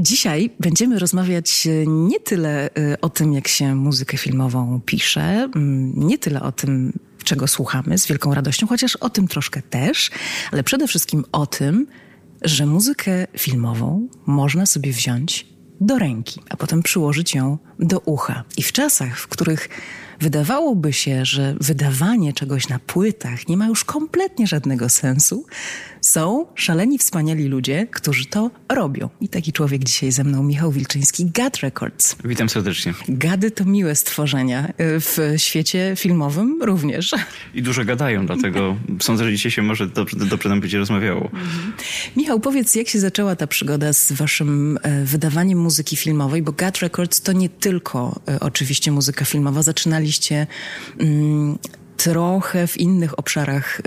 Dzisiaj będziemy rozmawiać e, nie tyle e, o tym, jak się muzykę filmową pisze, nie tyle o tym, czego słuchamy z wielką radością, chociaż o tym troszkę też, ale przede wszystkim o tym, że muzykę filmową można sobie wziąć do ręki, a potem przyłożyć ją do ucha. I w czasach, w których wydawałoby się, że wydawanie czegoś na płytach nie ma już kompletnie żadnego sensu, są szaleni, wspaniali ludzie, którzy to robią. I taki człowiek dzisiaj ze mną, Michał Wilczyński, Gad Records. Witam serdecznie. Gady to miłe stworzenia y, w świecie filmowym również. I dużo gadają, dlatego sądzę, że dzisiaj się może dobrze, dobrze nam będzie rozmawiało. Mhm. Michał, powiedz, jak się zaczęła ta przygoda z waszym e, wydawaniem muzyki filmowej, bo Gad Records to nie tylko e, oczywiście muzyka filmowa. Zaczynaliście mm, trochę w innych obszarach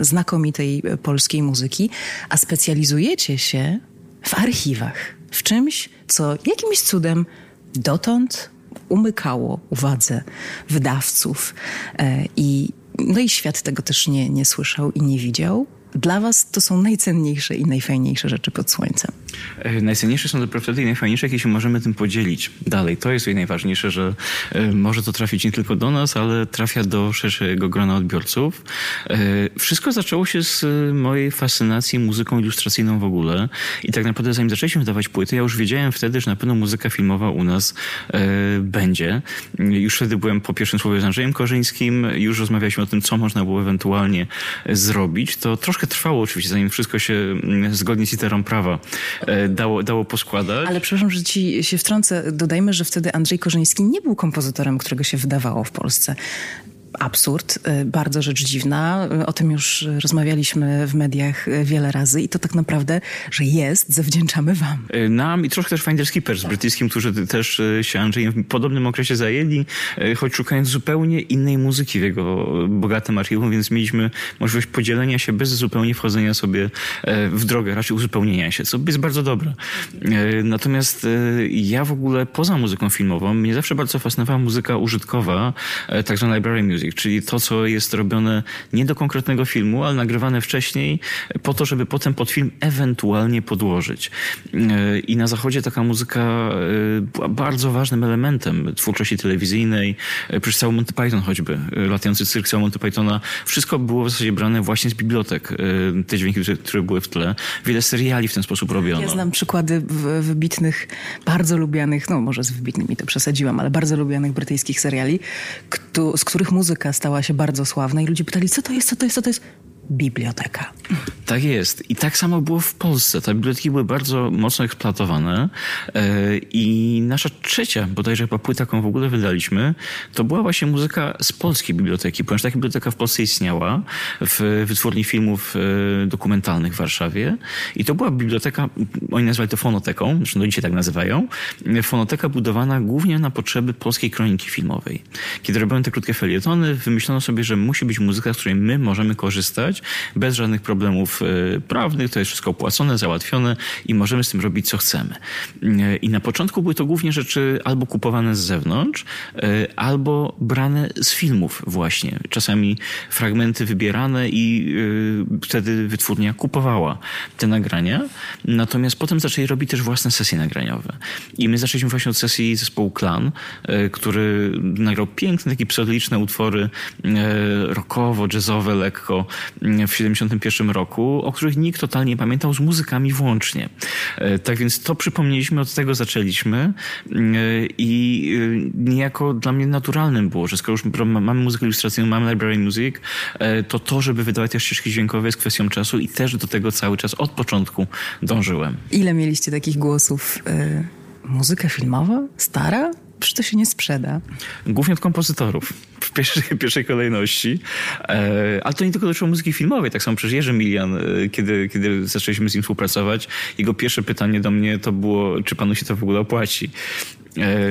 znakomitej polskiej muzyki, a specjalizujecie się w archiwach, w czymś, co jakimś cudem dotąd umykało uwadze wydawców e, i no i świat tego też nie, nie słyszał i nie widział dla was to są najcenniejsze i najfajniejsze rzeczy pod słońcem? E, najcenniejsze są dopiero wtedy i najfajniejsze, jeśli możemy tym podzielić dalej. To jest najważniejsze, że e, może to trafić nie tylko do nas, ale trafia do szerszego grona odbiorców. E, wszystko zaczęło się z mojej fascynacji muzyką ilustracyjną w ogóle i tak naprawdę zanim zaczęliśmy wydawać płyty, ja już wiedziałem wtedy, że na pewno muzyka filmowa u nas będzie. Już wtedy byłem po pierwszym słowie z Andrzejem Korzyńskim, już rozmawialiśmy o tym, co można było ewentualnie zrobić. To troszkę troszkę trwało oczywiście, zanim wszystko się mm, zgodnie z literą prawa e, dało, dało poskładać. Ale przepraszam, że ci się wtrącę. Dodajmy, że wtedy Andrzej Korzyński nie był kompozytorem, którego się wydawało w Polsce absurd, y, bardzo rzecz dziwna. O tym już rozmawialiśmy w mediach y, wiele razy i to tak naprawdę, że jest, zawdzięczamy wam. Y, nam i troszkę też Finders Keepers brytyjskim, którzy też się Andrzejem w podobnym okresie zajęli, choć szukając zupełnie innej muzyki w jego bogatym archiwum, więc mieliśmy możliwość podzielenia się bez zupełnie wchodzenia sobie w drogę, raczej uzupełnienia się, co jest bardzo dobre. Natomiast ja w ogóle poza muzyką filmową, mnie zawsze bardzo fascynowała muzyka użytkowa, tak zwana library music music, czyli to, co jest robione nie do konkretnego filmu, ale nagrywane wcześniej po to, żeby potem pod film ewentualnie podłożyć. E, I na zachodzie taka muzyka e, była bardzo ważnym elementem twórczości telewizyjnej, e, przez cały Monty Python choćby, latający cyrk całego Monty Pythona. Wszystko było w zasadzie brane właśnie z bibliotek, te dźwięki, które były w tle. Wiele seriali w ten sposób robiono. Ja znam przykłady wybitnych, bardzo lubianych, no może z wybitnymi to przesadziłam, ale bardzo lubianych brytyjskich seriali, z których muzyka muzyka stała się bardzo sławna i ludzie pytali, co to jest, co to jest, co to jest biblioteka. Tak jest. I tak samo było w Polsce. Te biblioteki były bardzo mocno eksploatowane e, i nasza trzecia, bodajże chyba płyta, jaką w ogóle wydaliśmy, to była właśnie muzyka z polskiej biblioteki, ponieważ taka biblioteka w Polsce istniała w wytwórni filmów e, dokumentalnych w Warszawie i to była biblioteka, oni nazywali to fonoteką, zresztą do dzisiaj tak nazywają, fonoteka budowana głównie na potrzeby polskiej kroniki filmowej. Kiedy robiono te krótkie felietony, wymyślono sobie, że musi być muzyka, z której my możemy korzystać bez żadnych problemów e, prawnych, to jest wszystko opłacone, załatwione i możemy z tym robić co chcemy. E, I na początku były to głównie rzeczy albo kupowane z zewnątrz, e, albo brane z filmów właśnie. Czasami fragmenty wybierane i wtedy wytwórnia kupowała te nagrania. Natomiast potem zaczęli robić też własne sesje nagraniowe. I my zaczęliśmy właśnie od sesji zespołu Klan, który nagrał piękne, takie psychodeliczne utwory rockowo, jazzowe, lekko, w 71 roku, o których nikt totalnie nie pamiętał, z muzykami włącznie. E, tak więc to przypomnieliśmy, od tego zaczęliśmy e, i e, niejako dla mnie naturalnym było, że skoro już mamy muzykę ilustracyjną, mamy library music, to to, żeby wydawać te ścieżki dźwiękowe jest kwestią czasu i też do tego cały czas od początku dążyłem. Ile mieliście takich głosów? Muzyka filmowa? Stara? Przecież to się nie sprzeda. Głównie od kompozytorów w pierwszej, pierwszej kolejności. E, ale to nie tylko dotyczyło muzyki filmowej. Tak samo przecież Jerzy Milian, e, kiedy, kiedy zaczęliśmy z nim współpracować, jego pierwsze pytanie do mnie to było, czy panu się to w ogóle opłaci.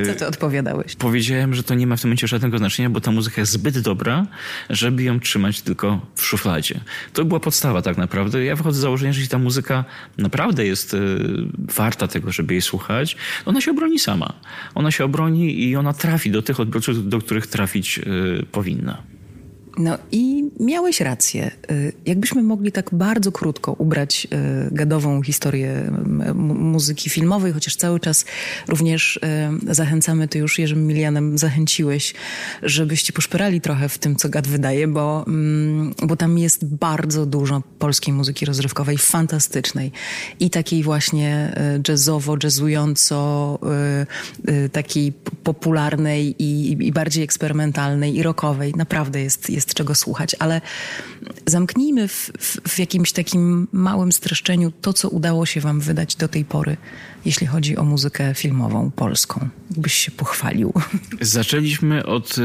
Co ty odpowiadałeś? Powiedziałem, że to nie ma w tym momencie żadnego znaczenia, bo ta muzyka jest zbyt dobra, żeby ją trzymać tylko w szufladzie. To była podstawa tak naprawdę. Ja wychodzę z założenia, że jeśli ta muzyka naprawdę jest e, warta tego, żeby jej słuchać, ona się obroni sama. Ona się obroni i ona trafi do tych odbiorców, do których trafić e, powinna. No i miałeś rację. Y, jakbyśmy mogli tak bardzo krótko ubrać y, gadową historię muzyki filmowej, chociaż cały czas również y, zachęcamy, ty już Jerzym Milianem zachęciłeś, żebyście poszperali trochę w tym, co gad wydaje, bo, mm, bo tam jest bardzo dużo polskiej muzyki rozrywkowej, fantastycznej i takiej właśnie jazzowo, jazzująco, takiej popularnej i, i bardziej eksperymentalnej i rockowej. Naprawdę jest, jest czego słuchać, ale zamknijmy w, w, w jakimś takim małym streszczeniu to, co udało się Wam wydać do tej pory jeśli chodzi o muzykę filmową polską? Jakbyś się pochwalił. Zaczęliśmy od y,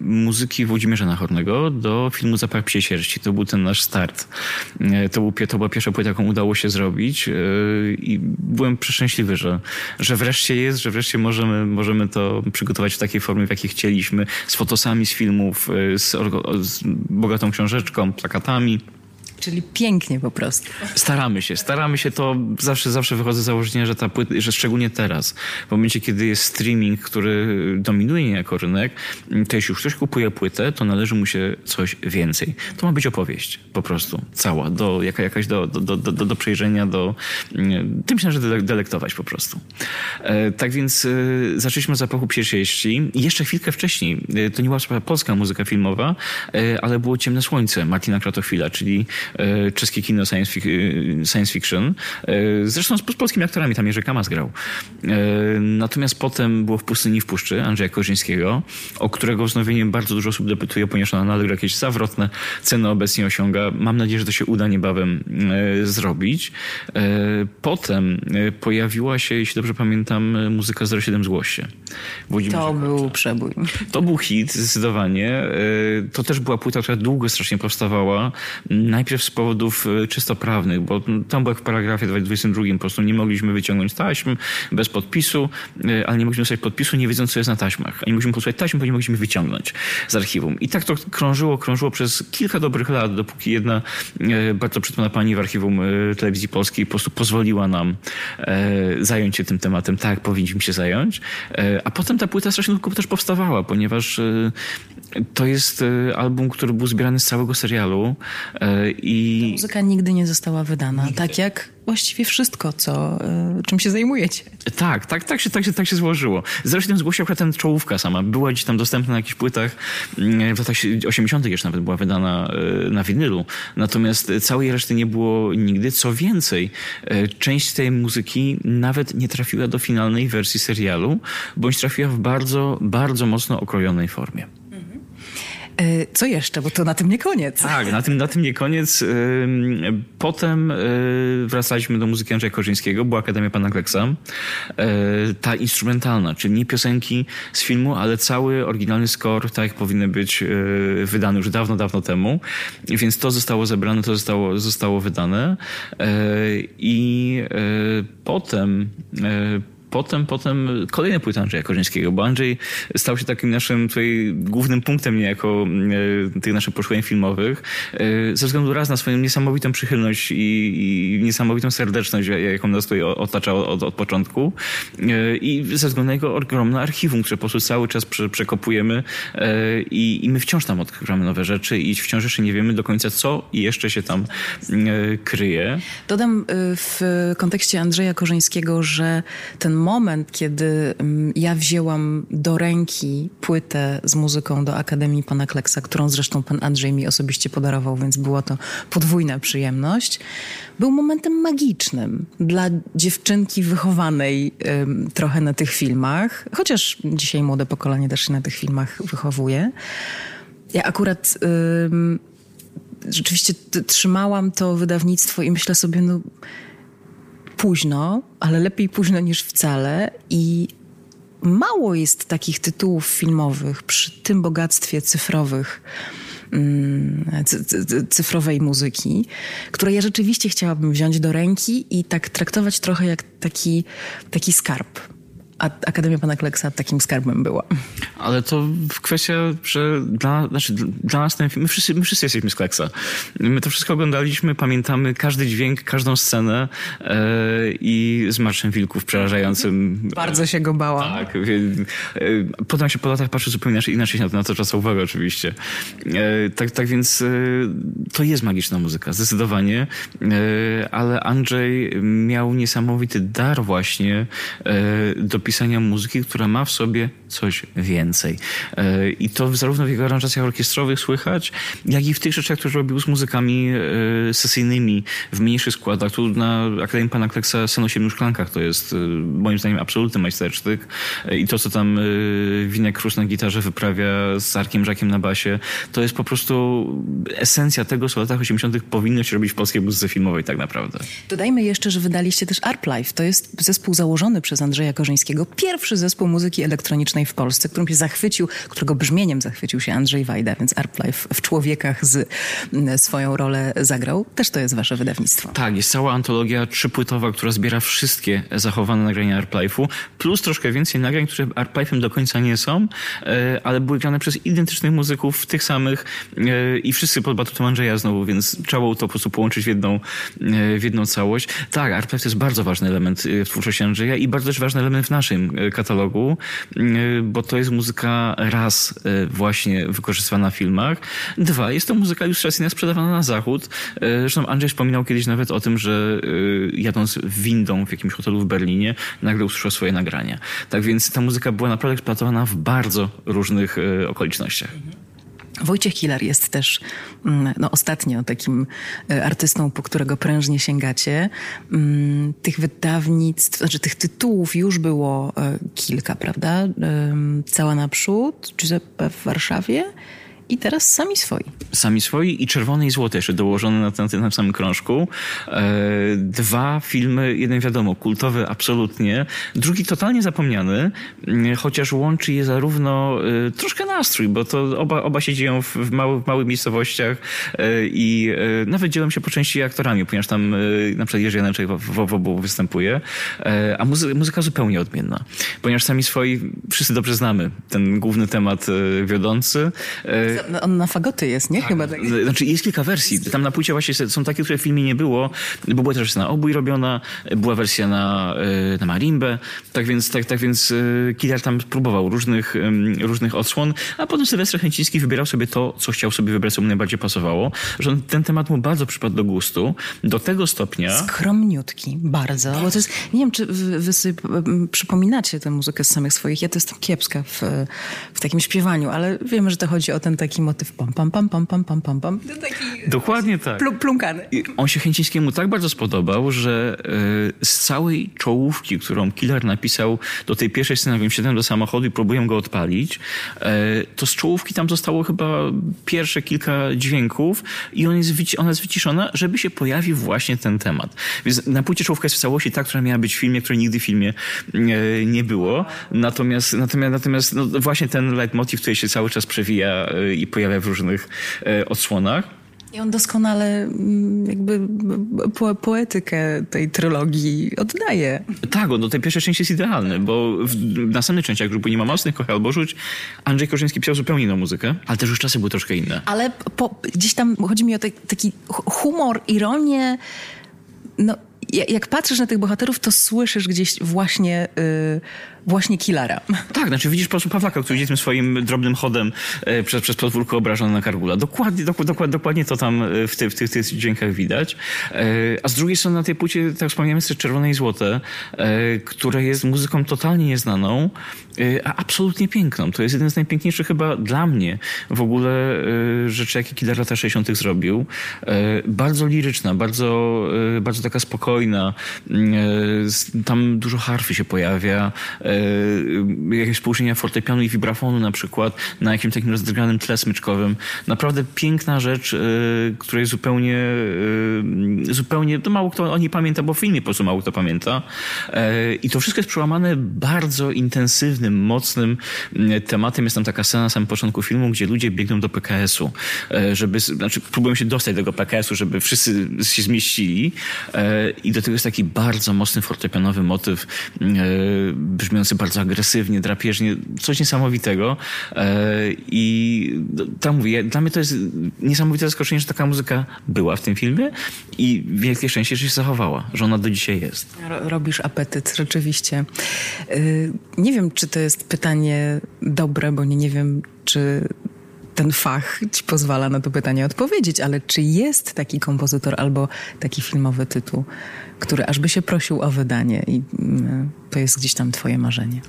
muzyki Włodzimierza Nachornego do filmu Zapach Psie Sierści. To był ten nasz start. Y, to, był, to była pierwsza płyta, jaką udało się zrobić y, i byłem przeszczęśliwy, że, że wreszcie jest, że wreszcie możemy, możemy to przygotować w takiej formie, w jakiej chcieliśmy, z fotosami z filmów, y, z bogatą książeczką, plakatami. Czyli pięknie po prostu. Staramy się, staramy się to, zawsze, zawsze wychodzę z założenia, że ta płyta, że szczególnie teraz, w momencie, kiedy jest streaming, który dominuje jako rynek, to jeśli już ktoś kupuje płytę, to należy mu się coś więcej. To ma być opowieść, po prostu, cała, do, jaka, jakaś do, do, do, do, do przejrzenia, do, tym się należy delektować po prostu. E, tak więc e, zaczęliśmy od zapachu pierwszej i jeszcze chwilkę wcześniej, e, to nie była polska muzyka filmowa, ale było Ciemne Słońce Martina Kratochwila, czyli czeskie kino science, e, fiction. E, zresztą z, polskimi aktorami, tam Jerzy Kamas grał. Natomiast potem było w Pustyni w Puszczy Andrzeja Korzyńskiego, o którego wznowienie bardzo dużo osób depytuje, ponieważ on nadal jakieś zawrotne ceny obecnie osiąga. Mam nadzieję, że to się uda niebawem zrobić. Potem pojawiła się, jeśli dobrze pamiętam, muzyka 07 Zgłoś się. To był przebój. To był hit, zdecydowanie. To też była płyta, która długo strasznie powstawała. Najpierw z powodów e, czysto prawnych, bo tam było w paragrafie 22 po prostu nie mogliśmy wyciągnąć taśm bez podpisu, e, ale nie mogliśmy dostać podpisu, nie wiedząc, co jest na taśmach. A nie mogliśmy posłać taśm, bo nie mogliśmy wyciągnąć z archiwum. I tak to krążyło, krążyło przez kilka dobrych lat, dopóki jedna e, bardzo przytomna pani w archiwum telewizji polskiej po prostu pozwoliła nam zająć się tym tematem tak, jak powinniśmy się zająć. A potem ta płyta strasznie długo też powstawała, ponieważ to jest album, który był zbierany z całego serialu i... Ta muzyka nigdy nie została wydana, nigdy. tak jak właściwie wszystko, co, y, czym się zajmujecie. Tak, tak, tak się, tak się, tak się złożyło. Zresztą zgłosiła akurat ten czołówka sama. Była gdzieś tam dostępna na jakichś płytach. Mm, w latach 80. jeszcze nawet była wydana na winylu. Natomiast całej reszty nie było nigdy. Co więcej, część tej muzyki nawet nie trafiła do finalnej wersji serialu, bądź trafiła w bardzo, bardzo mocno okrojonej formie. E, co jeszcze? Bo to na tym nie koniec. Tak, na tym, na tym nie koniec. Potem e, wracaliśmy do muzyki Andrzeja Korzyńskiego, była Akademia Pana Kleksa. E, ta instrumentalna, czyli nie piosenki z filmu, ale cały oryginalny score, tak jak powinny być wydane już dawno, dawno temu. Więc to zostało zebrane, to zostało, zostało wydane. I potem potem, potem kolejne płyty Andrzeja Korzyńskiego, bo Andrzej stał się takim naszym tutaj głównym punktem niejako e, tych naszych poszukiwań filmowych, e, ze względu raz na swoją niesamowitą przychylność i, i niesamowitą serdeczność, jaką nas tutaj otacza od, od początku e, i ze względu na jego ogromne archiwum, które po prostu cały czas prze, przekopujemy i, i my wciąż tam odkrywamy nowe rzeczy i wciąż jeszcze nie wiemy do końca, co jeszcze się tam kryje. Dodam w kontekście Andrzeja Korzyńskiego, że ten moment, kiedy mm, ja wzięłam do ręki płytę z muzyką do Akademii Pana Kleksa, którą zresztą pan Andrzej mi osobiście podarował, więc była to podwójna przyjemność, był momentem magicznym dla dziewczynki wychowanej trochę na tych filmach, chociaż dzisiaj młode pokolenie też się na tych filmach wychowuje. Ja akurat rzeczywiście trzymałam to wydawnictwo i myślę sobie, no późno, ale lepiej późno niż wcale i mało jest takich tytułów filmowych przy tym bogactwie cyfrowych mm, cyfrowej muzyki, które ja rzeczywiście chciałabym wziąć do ręki i tak traktować trochę jak taki, taki skarb. A Akademia Pana Kleksa takim skarbem była. Ale to kwestia, że dla, znaczy dla nas ten film, my wszyscy, my wszyscy jesteśmy z Kleksa. My to wszystko oglądaliśmy, pamiętamy każdy dźwięk, każdą scenę e, i z Marszem Wilków przerażającym. Bardzo się go bałam. Tak. E, potem się po latach patrzy zupełnie inaczej na to, na to czas uwagę oczywiście. E, tak, tak więc e, to jest magiczna muzyka, zdecydowanie. E, ale Andrzej miał niesamowity dar właśnie do pisania muzyki, która ma w sobie coś więcej. E, I to zarówno w jego aranżacjach orkiestrowych słychać, jak i w tych rzeczach, które robił z muzykami e, sesyjnymi w mniejszych składach. Tu na Akademii Pana Kleksa Sen o Siedmiu Szklankach to jest e, moim zdaniem absolutny majstersztyk. I to, co tam Winek Krus na gitarze wyprawia z Arkiem Żakiem na basie, to jest po prostu esencja tego, co w latach 80. powinno się robić w polskiej muzyce filmowej tak naprawdę. Dodajmy jeszcze, że wydaliście też Arp Life. To jest zespół założony przez Andrzeja Korzyńskiego. Pierwszy zespół muzyki elektronicznej w Polsce, którym się zachwycił, którego brzmieniem zachwycił się Andrzej Wajda, więc Arplife w Człowiekach z mm, swoją rolę zagrał. Też to jest wasze wydawnictwo. Tak, jest cała antologia trzypłytowa, która zbiera wszystkie zachowane nagrania Arplife'u, plus troszkę więcej nagrań, które Arplife'em do końca nie są, e, ale były grane przez identycznych muzyków, tych samych e, i wszyscy pod batutem Andrzeja znowu, więc trzeba było to po prostu połączyć w jedną, e, w jedną całość. Tak, Arplife to jest bardzo ważny element w twórczości Andrzeja i bardzo też ważny element w naszym katalogu, bo to jest muzyka raz e, właśnie wykorzystywana w filmach, dwa jest to muzyka ilustracyjna sprzedawana na zachód. E, zresztą Andrzej wspominał kiedyś nawet o tym, że e, jadąc windą w jakimś hotelu w Berlinie, nagle usłyszał swoje nagrania. Tak więc ta muzyka była naprawdę eksploatowana w bardzo różnych okolicznościach. Wojciech Hiller jest też mm, no, ostatnio takim e, artystą, po którego prężnie sięgacie. Mm, tych wydawnictw, znaczy tych tytułów już było e, kilka, prawda? Cała naprzód, Giuseppe w Warszawie i teraz sami swoi. Sami swoi i czerwone i złote jeszcze dołożone na na tym samym krążku. E, dwa filmy, jeden wiadomo, kultowy absolutnie, drugi totalnie zapomniany, mm, chociaż łączy je zarówno e, troszkę nastrój, bo to oba, oba się dzieją w, w, mały, w małych miejscowościach e, i nawet dzielą się po części aktorami, ponieważ tam na przykład Jerzy Janeczek w, w, w obu występuje, a muzy muzyka zupełnie odmienna, ponieważ sami swoi wszyscy dobrze znamy ten główny temat wiodący. On na fagoty jest, nie? Tak. Chyba tak. Znaczy jest kilka wersji. Tam na płycie właśnie są takie, które w filmie nie było, bo była też na obój robiona, była wersja na, e, na marimbę, tak więc, tak, tak więc e, Killer tam próbował różnych, różnych odsłon, a potem Sylwester Chęciński wybierał sobie to, co chciał sobie wybrać, co mu najbardziej pasowało, że ten temat mu bardzo przypadł do gustu, do tego stopnia... Skromniutki, bardzo, bo to jest, nie wiem, czy wy, wy sobie przypominacie tę muzykę z samych swoich, ja to jestem kiepska w, w takim śpiewaniu, ale wiemy, że to chodzi o ten taki taki motyw pam, pam, pam, pam, pam, pam, pam, pam. Taki Dokładnie tak. Pl plunkany. I on się Chęcińskiemu tak bardzo spodobał, że y, z całej czołówki, którą Killer napisał do tej pierwszej sceny, jak siadłem do samochodu i próbuję go odpalić, y, to z czołówki tam zostało chyba pierwsze kilka dźwięków i on jest, ona jest wyciszona, żeby się pojawił właśnie ten temat. Więc na płycie czołówka jest w całości ta, która miała być w filmie, której nigdy w filmie y, nie było. Natomiast, natomiast, natomiast no, właśnie ten leitmotiv, który się cały czas przewija i pojawia w różnych e, odsłonach. I on doskonale mm, jakby po, poetykę tej trylogii oddaje. Tak, on do tej pierwszej części jest idealny, bo w następnej części, jak grupy Nie ma mocnych, kocha albo rzuć, Andrzej Korzyński pisał zupełnie inną muzykę, ale też już czasy były troszkę inne. Ale po, gdzieś tam chodzi mi o taki humor, ironię, no jak patrzysz na tych bohaterów, to słyszysz gdzieś właśnie... Yy, właśnie Killara. Tak, znaczy widzisz po prostu Pawlaka, który idzie tym swoim drobnym chodem e, przez, przez podwórko obrażony na Kargula. Dokładnie, dokładnie, dokładnie to tam e, w, ty, w, tych, tych dźwiękach widać. E, a z drugiej strony na tej płycie, tak wspomniałem, jest Czerwone i Złote, które jest muzyką totalnie nieznaną, a absolutnie piękną. To jest jeden z najpiękniejszych chyba dla mnie w ogóle rzeczy, jakie Killer lata 60. zrobił. Bardzo liryczna, bardzo, bardzo taka spokojna. Tam dużo harfy się pojawia jakieś połączenia fortepianu i vibrafonu na przykład na jakimś takim rozdrganym tle smyczkowym. Naprawdę piękna rzecz, e, której zupełnie e, zupełnie, to mało kto o niej pamięta, bo w filmie po prostu mało kto pamięta. I to wszystko jest przełamane bardzo intensywnym, mocnym tematem. Jest tam taka scena na samym początku filmu, gdzie ludzie biegną do PKS-u, żeby, znaczy próbują się dostać do tego PKS-u, żeby wszyscy się zmieścili i do tego jest taki bardzo mocny fortepianowy motyw, brzmiący bardzo agresywnie, drapieżnie, coś niesamowitego i tam mówię, dla mnie to jest niesamowite zaskoczenie, że taka muzyka była w tym filmie i wielkie szczęście, że się zachowała, że ona do dzisiaj jest. Robisz apetyt, rzeczywiście. Y, nie wiem, czy to jest pytanie dobre, bo nie, nie wiem, czy ten fach ci pozwala na to pytanie odpowiedzieć, ale czy jest taki kompozytor albo taki filmowy tytuł, który aż by się prosił o wydanie i mm, to jest gdzieś tam twoje marzenie?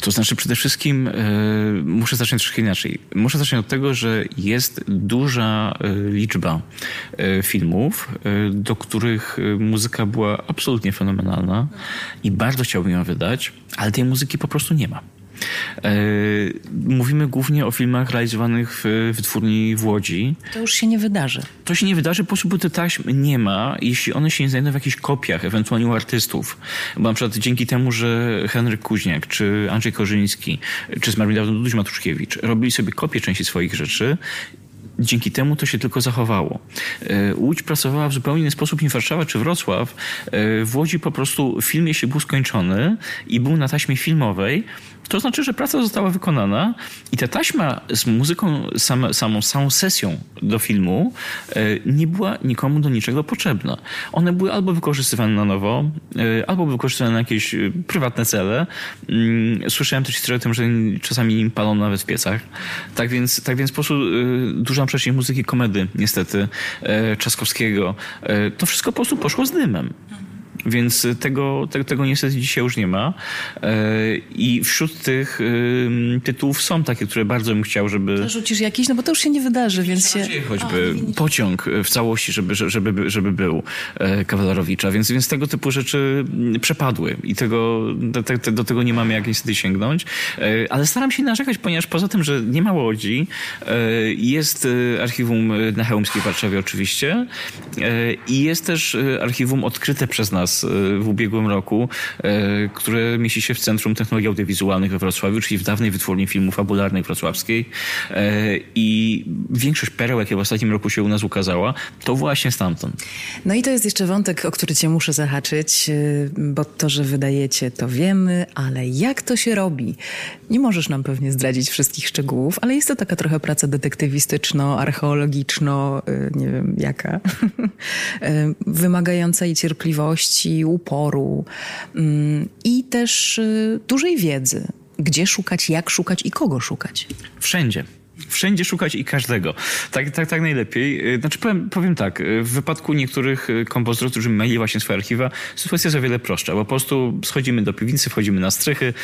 To znaczy przede wszystkim y, muszę zacząć troszkę inaczej. Muszę zacząć od tego, że jest duża y, liczba y, filmów, do których muzyka była absolutnie fenomenalna i bardzo chciałbym ją wydać, ale tej muzyki po prostu nie ma. E, mówimy głównie o filmach realizowanych w wytwórni w Łodzi. To już się nie wydarzy. To się nie wydarzy, po prostu bo tych taśm nie ma, jeśli one się nie znajdą w jakichś kopiach, ewentualnie u artystów. Bo na przykład dzięki temu, że Henryk Kuźniak, czy Andrzej Korzyński, czy zmarł dawno Duduś Matuszkiewicz robili sobie kopie części swoich rzeczy dzięki temu to się tylko zachowało. E, Łódź pracowała w zupełnie inny sposób niż Warszawa czy Wrocław. E, w Łodzi po prostu film, jeśli był skończony i był na taśmie filmowej, to znaczy, że praca została wykonana i ta taśma z muzyką, sam, samą, samą sesją do filmu e, nie była nikomu do niczego potrzebna. One były albo wykorzystywane na nowo, albo wykorzystywane na jakieś prywatne cele. Mm, słyszałem też historię o tym, że czasami im palą nawet w piecach. Tak więc, tak więc po prostu duża przecież muzyki komedy, niestety, Czaskowskiego, to wszystko po prostu poszło z dymem. Więc tego, te, tego niestety dzisiaj już nie ma. E, I wśród tych tytułów są takie, które bardzo bym chciał, żeby... To rzucisz jakiś? No bo to już się nie wydarzy, więc się... Choćby o, pociąg w całości, żeby, żeby, żeby był e, Kawalerowicza. Więc, więc tego typu rzeczy przepadły i tego, do, do tego nie mamy jak niestety sięgnąć. E, ale staram się narzekać, ponieważ poza tym, że nie ma Łodzi, jest archiwum na Chełmskiej w Warszawie oczywiście i jest też archiwum odkryte przez nas Y, w ubiegłym roku, y, które mieści się w Centrum Technologii Audiowizualnych we Wrocławiu, czyli w dawnej wytwórni filmów fabularnej wrocławskiej. Y, I większość pereł, jakie w ostatnim roku się u nas ukazała, to właśnie stamtąd. No i to jest jeszcze wątek, o który cię muszę zahaczyć, bo to, że wydajecie, to wiemy, ale jak to się robi? Nie możesz nam pewnie zdradzić wszystkich szczegółów, ale jest to taka trochę praca detektywistyczno, archeologiczno, nie wiem jaka, wymagająca i cierpliwości, uporu mm, i też y, dużej wiedzy. Gdzie szukać, jak szukać i kogo szukać? Wszędzie. Wszędzie szukać i każdego. Tak, tak, tak najlepiej. Y, znaczy powiem, powiem tak, y, w wypadku niektórych kompozytorów, którzy mieli właśnie swoje archiwa, sytuacja jest o wiele prostsza, po prostu schodzimy do piwnicy, wchodzimy na strychy,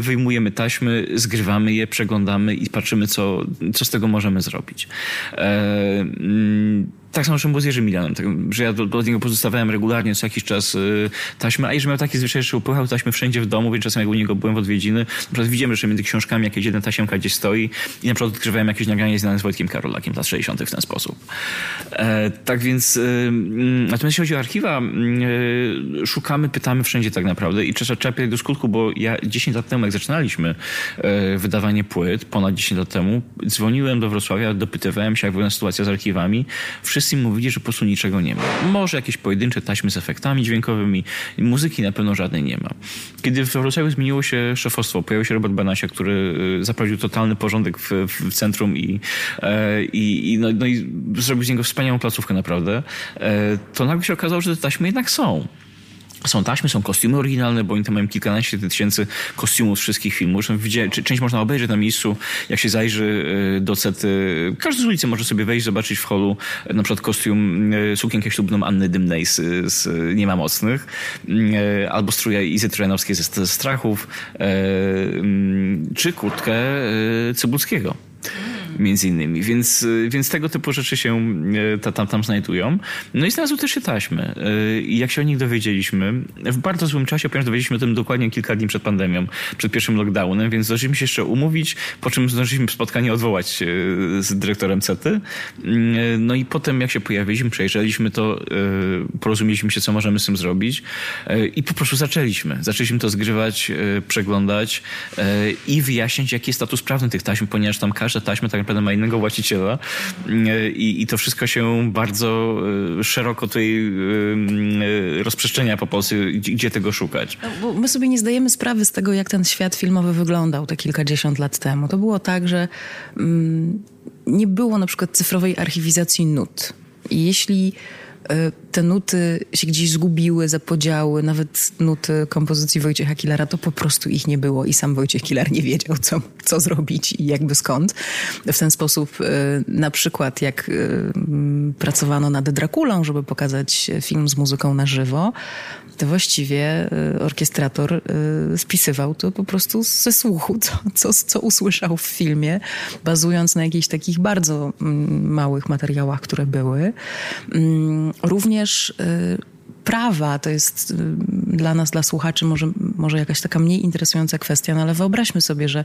wyjmujemy taśmy, zgrywamy je, przeglądamy i patrzymy, co, co z tego możemy zrobić. E, mm, tak samo, że było z Jerzym Milanem, tak, że ja do, do niego pozostawałem regularnie co jakiś czas y, taśmy, a Jerzy miał taki zwyczaj, że upychał taśmy wszędzie w domu, więc czasem jak u niego byłem w odwiedziny, na przykład widzimy, że między książkami jakieś jedna tasiemka gdzieś stoi i na przykład odkrywałem jakieś nagranie znane z Wojtkiem Karolakiem lat 60. w ten sposób. E, tak więc, y, natomiast jeśli chodzi o archiwa, y, szukamy, pytamy wszędzie tak naprawdę i trzeba czepiać do skutku, bo ja 10 lat temu, jak zaczynaliśmy e, wydawanie płyt, ponad 10 lat temu, dzwoniłem do Wrocławia, dopytywałem się, jak wygląda sytuacja z archiwami. Wszyscy wszyscy mówili, że po prostu niczego nie ma. Może jakieś pojedyncze taśmy z efektami dźwiękowymi, muzyki na pewno żadnej nie ma. Kiedy w Wrocławiu zmieniło się szefostwo, pojawił się Robert Banasia, który y, zaprowadził totalny porządek w, w centrum i, e, i, i, no, no i zrobił z niego wspaniałą placówkę naprawdę, e, to nagle się okazało, że te taśmy jednak są. Są taśmy, są kostiumy oryginalne, bo oni tam mają kilkanaście tysięcy kostiumów z wszystkich filmów. Część można obejrzeć na miejscu, jak się zajrzy y, do sety. Każdy z ulicy może sobie wejść, zobaczyć w holu y, na przykład kostium, y, sukienkę ślubną Anny Dymnej z, z Nie ma mocnych, albo strój Izy Trojanowskiej ze, ze Strachów, mm, czy kurtkę Cybulskiego między innymi. Więc, więc tego typu rzeczy się e, tam, tam znajdują. No i znalazły też się taśmy. E, I jak się o nich dowiedzieliśmy, w bardzo złym czasie, ponieważ dowiedzieliśmy o tym dokładnie kilka dni przed pandemią, przed pierwszym lockdownem, więc zdążyliśmy się jeszcze umówić, po czym zdążyliśmy spotkanie odwołać z dyrektorem CETY. No i potem jak się pojawiliśmy, przejrzeliśmy to, porozumieliśmy się, co możemy z tym zrobić i po prostu zaczęliśmy. Zaczęliśmy to zgrywać, przeglądać i wyjaśniać, jaki jest status prawny tych taśm, ponieważ tam każda taśma tak naprawdę ma innego właściciela i, i to wszystko się bardzo szeroko tutaj rozprzestrzenia po Polsce, gdzie, tego szukać. No, my sobie nie zdajemy sprawy z tego, jak ten świat filmowy wyglądał te kilkadziesiąt lat temu. To było tak, że mm, nie było na przykład cyfrowej archiwizacji nut. I jeśli te nuty się gdzieś zgubiły, zapodziały, nawet nuty kompozycji Wojciecha Killera, to po prostu ich nie było i sam Wojciech Killer nie wiedział, co, co zrobić i jakby skąd. W ten sposób e, na przykład jak e, pracowano nad Drakulą, żeby pokazać film z muzyką na żywo, to właściwie orkiestrator spisywał to po prostu ze słuchu, co, co, co usłyszał w filmie, bazując na jakichś takich bardzo małych materiałach, które były. Również również y, prawa to jest y, dla nas, dla słuchaczy, może, może jakaś taka mniej interesująca kwestia, no ale wyobraźmy sobie, że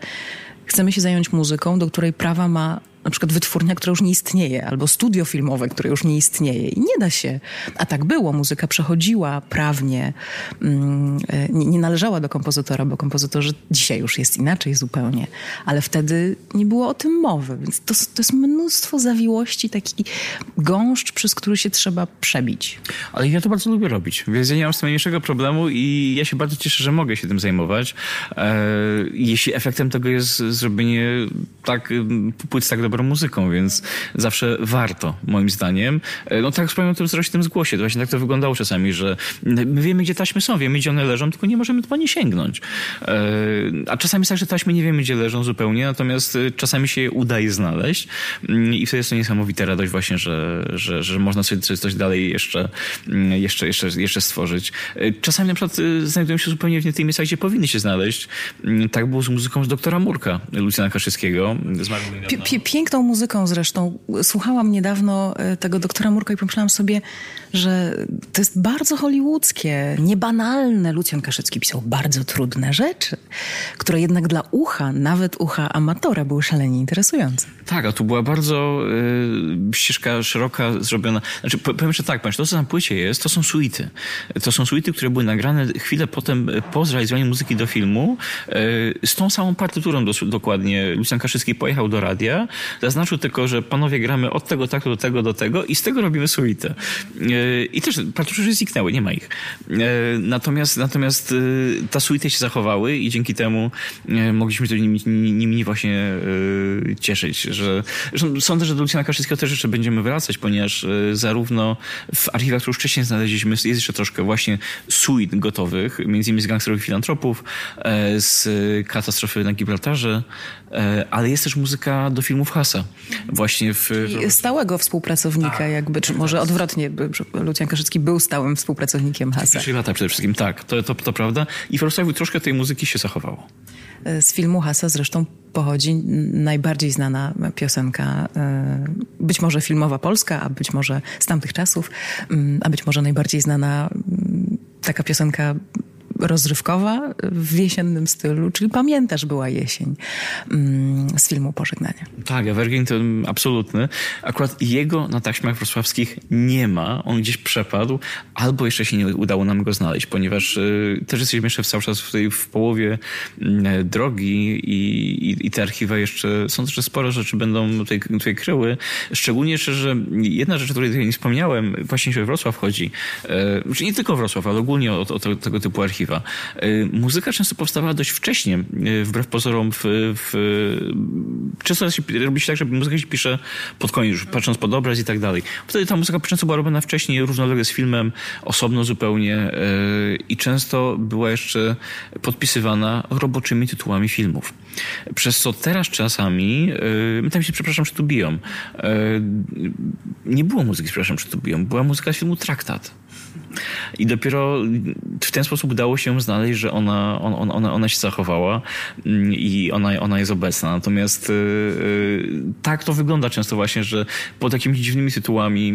chcemy się zająć muzyką, do której prawa ma na przykład wytwórnia, która już nie istnieje, albo studio filmowe, które już nie istnieje. I nie da się. A tak było. Muzyka przechodziła prawnie, mm, e, nie, nie należała do kompozytora, bo kompozytorzy dzisiaj już jest inaczej zupełnie. Ale wtedy nie było o tym mowy. Więc to, to jest mnóstwo zawiłości, taki gąszcz, przez który się trzeba przebić. Ale ja to bardzo lubię robić. Więc ja nie mam z tym najmniejszego problemu i ja się bardzo cieszę, że mogę się tym zajmować. E, jeśli efektem tego jest zrobienie tak, płyt tak dobrą muzyką, więc zawsze warto, moim zdaniem. E, no tak wspomniałem o tym zrośtym zgłosie, to właśnie tak to wyglądało czasami, że my wiemy, gdzie taśmy są, wiemy, gdzie one leżą, tylko nie możemy po nie sięgnąć. E, a czasami jest tak, że taśmy nie wiemy, gdzie leżą zupełnie, natomiast e, czasami się je udaje znaleźć mm, i wtedy jest to niesamowita radość właśnie, że, że, że można sobie coś dalej jeszcze, mm, jeszcze, jeszcze, jeszcze stworzyć. Czasami na przykład znajdują się zupełnie w nie tych miejscach, gdzie powinny się znaleźć. Mm, tak było z muzyką z doktora Murka, Lucjana Kaszyckiego. Zmarł piękną muzyką zresztą. Słuchałam niedawno e, tego doktora Murka i pomyślałam sobie, że to jest bardzo hollywoodzkie, niebanalne. Lucjan Kaszycki pisał bardzo trudne rzeczy, które jednak dla ucha, nawet ucha amatora, były szalenie interesujące. Tak, a tu była bardzo y, ścieżka szeroka zrobiona. Znaczy, powiem jeszcze tak, to co na płycie jest, to są suity. To są suity, które były nagrane chwilę potem po zrealizowaniu muzyki do filmu y, z tą samą partyturą dos- dokładnie. Lucjan Kaszycki pojechał do radia, zaznaczył tylko, że panowie gramy od tego tak do tego do tego i z tego robimy suitę. Y, I też partytury już zniknęły, nie ma ich. Y, natomiast, natomiast y, ta suity się zachowały i dzięki temu mogliśmy się nimi, nimi właśnie cieszyć. Że, sądzę, że do Lucjana Kaszyckiego też jeszcze będziemy wracać, ponieważ zarówno w archiwach, które już wcześniej znaleźliśmy, jest jeszcze troszkę właśnie suit gotowych, między innymi z gangsterów i filantropów, z katastrofy na Gibraltarze, ale jest też muzyka do filmów Hasa. Właśnie w... I stałego współpracownika tak, jakby, czy może odwrotnie, Lucjan Kaszycki był stałym współpracownikiem Hasa. Trzy lata przede wszystkim, tak, to, to, to prawda. I w Wrocławiu troszkę tej muzyki się zachowało. E, z filmu Hasa zresztą pochodzi najbardziej znana piosenka, e, być może filmowa polska, a być może z tamtych czasów, mm, a być może najbardziej znana mm, taka piosenka rozrywkowa w jesiennym stylu, czyli pamiętasz była jesień mm, z filmu Pożegnanie. Tak, Evergreen to absolutny. Akurat jego na taśmach wrocławskich nie ma. On gdzieś przepadł, albo jeszcze się nie udało nam go znaleźć, ponieważ y, też jesteśmy jeszcze cały czas w, w połowie y, drogi i, i, i, te archiwa jeszcze, są też sporo rzeczy będą tutaj, tutaj kryły. Szczególnie jeszcze, że jedna rzecz, o której nie wspomniałem, właśnie się Wrocław chodzi, y, nie tylko Wrocław, ale ogólnie o, o tego typu archiwa Y, muzyka często powstawała dość wcześnie, y, wbrew pozorom. W, w, często się, robi się tak, że muzyka się pisze pod koniec, patrząc pod obraz i tak dalej. Wtedy ta muzyka często była robiona wcześniej, równolegle z filmem, osobno zupełnie y, i często była jeszcze podpisywana roboczymi tytułami filmów. Przez co teraz czasami, my tam się, przepraszam, że tu biją, nie było muzyki, przepraszam, że tu biją, była muzyka z filmu Traktat. I dopiero w ten sposób udało się znaleźć, że ona, ona, ona, ona się zachowała mm, i ona, ona jest obecna. Natomiast yy, tak to wygląda często właśnie, że pod jakimiś dziwnymi tytułami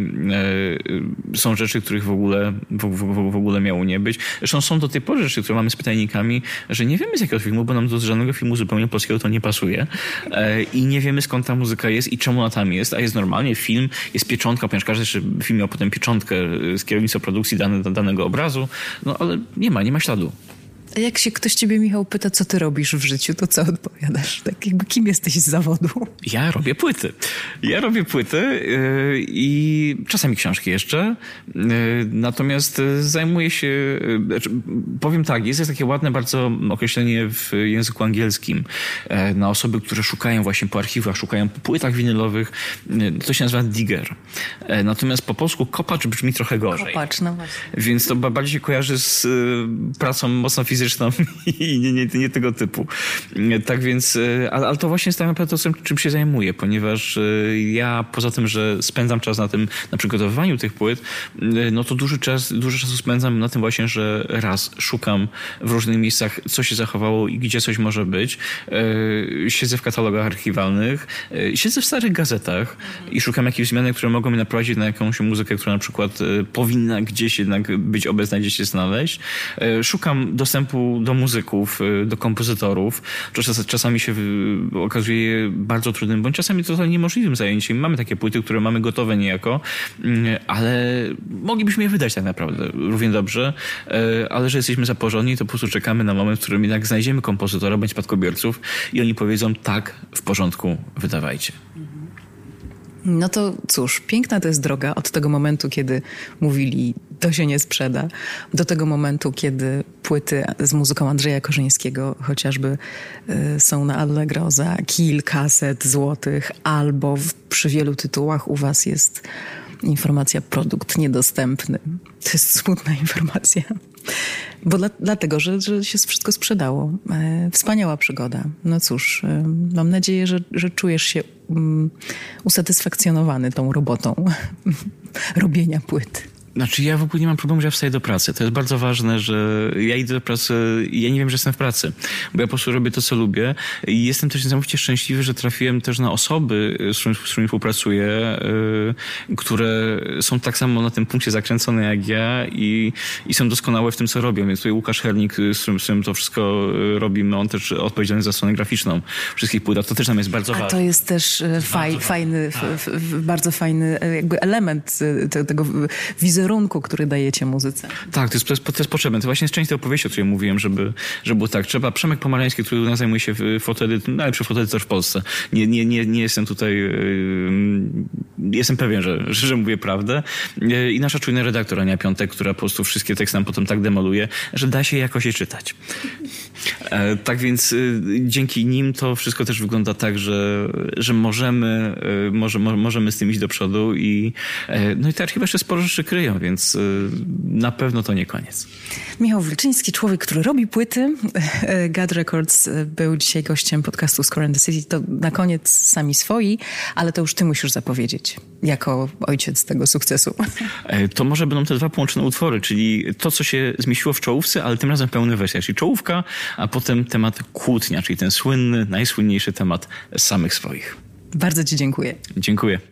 yy, są rzeczy, których w ogóle, w, w, ogóle miało nie być. Zresztą są do tej pory rzeczy, które mamy z pytajnikami, że nie wiemy z jakiego filmu, bo nam do żadnego filmu zupełnie polskiego to nie pasuje. Yy, I nie wiemy skąd ta muzyka jest i czemu ona tam jest, a jest normalnie film, jest pieczątka, ponieważ każdy film miał potem pieczątkę z kierownictwa produkcji dane, danego obrazu, no ale nie ma, nie ma śladu. A jak się ktoś ciebie, Michał, pyta, co ty robisz w życiu, to co odpowiadasz? Tak jakby kim jesteś z zawodu? Ja robię płyty. Ja robię płyty yy, i czasami książki jeszcze. Yy, natomiast zajmuję się, znaczy, powiem tak, jest takie ładne bardzo określenie w języku angielskim na osoby, które szukają właśnie po archiwach, szukają po płytach winylowych. To się nazywa digger. Natomiast po polsku kopacz brzmi trochę gorzej. Kopacz, no właśnie. Więc to bardziej się kojarzy z pracą mocno fizyczną i nie, nie, nie, tego typu. Tak więc, e, ale, ale to właśnie jest tak naprawdę to, czym się zajmuję, ponieważ e, ja poza tym, że spędzam czas na tym, na przygotowywaniu tych płyt, e, no to duży czas, dużo czasu spędzam na tym właśnie, że raz szukam w różnych miejscach, co się zachowało i gdzie coś może być. Siedzę w katalogach archiwalnych, siedzę w starych gazetach i szukam jakichś zmian, które mogą mnie naprowadzić na jakąś muzykę, która na przykład powinna gdzieś jednak być obecna, gdzieś się znaleźć. Szukam dostępu do muzyków, y, do kompozytorów, czas, czasami się okazuje bardzo trudnym, bądź czasami totalnie niemożliwym zajęciem. Mamy takie płyty, które mamy gotowe niejako, mm, ale moglibyśmy je wydać tak naprawdę równie dobrze, e, ale że jesteśmy zaporządni, to po prostu czekamy na moment, w którym jednak znajdziemy kompozytora bądź spadkobierców i oni powiedzą tak, w porządku, wydawajcie. No to cóż, piękna to jest droga od tego momentu, kiedy mówili, to się nie sprzeda, do tego momentu, kiedy płyty z muzyką Andrzeja Korzyńskiego chociażby y, są na Allegro za kilkaset złotych, albo w, przy wielu tytułach u was jest informacja produkt niedostępny. To jest smutna informacja. Bo dla, dlatego, że, że się wszystko sprzedało. E, wspaniała przygoda. No cóż, e, mam nadzieję, że, że czujesz się um, usatysfakcjonowany tą robotą robienia płyt. Znaczy ja w ogóle nie mam problemu, że ja wstaję do pracy. To jest bardzo ważne, że ja idę do pracy i ja nie wiem, że jestem w pracy, bo ja po prostu robię to, co lubię i jestem też niesamowicie szczęśliwy, że trafiłem też na osoby, z którymi, z którymi współpracuję, yy, które są tak samo na tym punkcie zakręcone jak ja i, i są doskonałe w tym, co robią. Więc tutaj Łukasz Hernik, z którym, z którym to wszystko y, robimy, on też odpowiedzialny za stronę graficzną wszystkich płyt, to też nam jest bardzo ważne. A to jest też y, faj, fajny, tak. bardzo fajny y, jakby element tego wizerunku wizerunku, który dajecie muzyce. Tak, to jest, to jest, to potrzebne. To właśnie jest część tej opowieści, o której mówiłem, żeby, żeby było tak. Trzeba, Przemek Pomarański, który u nas zajmuje się fotoedytą, najlepszy fotoedytor w Polsce. Nie, nie, nie, nie jestem tutaj, yy, jestem pewien, że, że, mówię prawdę. Yy, I nasza czujna redaktor Ania Piątek, która po prostu wszystkie teksty nam potem tak demoluje, że da się jakoś je czytać. E, tak więc y, dzięki nim to wszystko też wygląda tak, że, że możemy, y, może, możemy z tym iść do przodu i e, no i te archiwy jeszcze sporo rzeczy kryją, więc y, na pewno to nie koniec. Michał Wilczyński, człowiek, który robi płyty. God Records był dzisiaj gościem podcastu Score and the City. To na koniec sami swoi, ale to już ty musisz zapowiedzieć jako ojciec tego sukcesu. E, to może będą te dwa połączone utwory, czyli to, co się zmieściło w czołówce, ale tym razem pełny wersja, czyli czołówka, a potem temat kłótnia, czyli ten słynny, najsłynniejszy temat samych swoich. Bardzo Ci dziękuję. Dziękuję.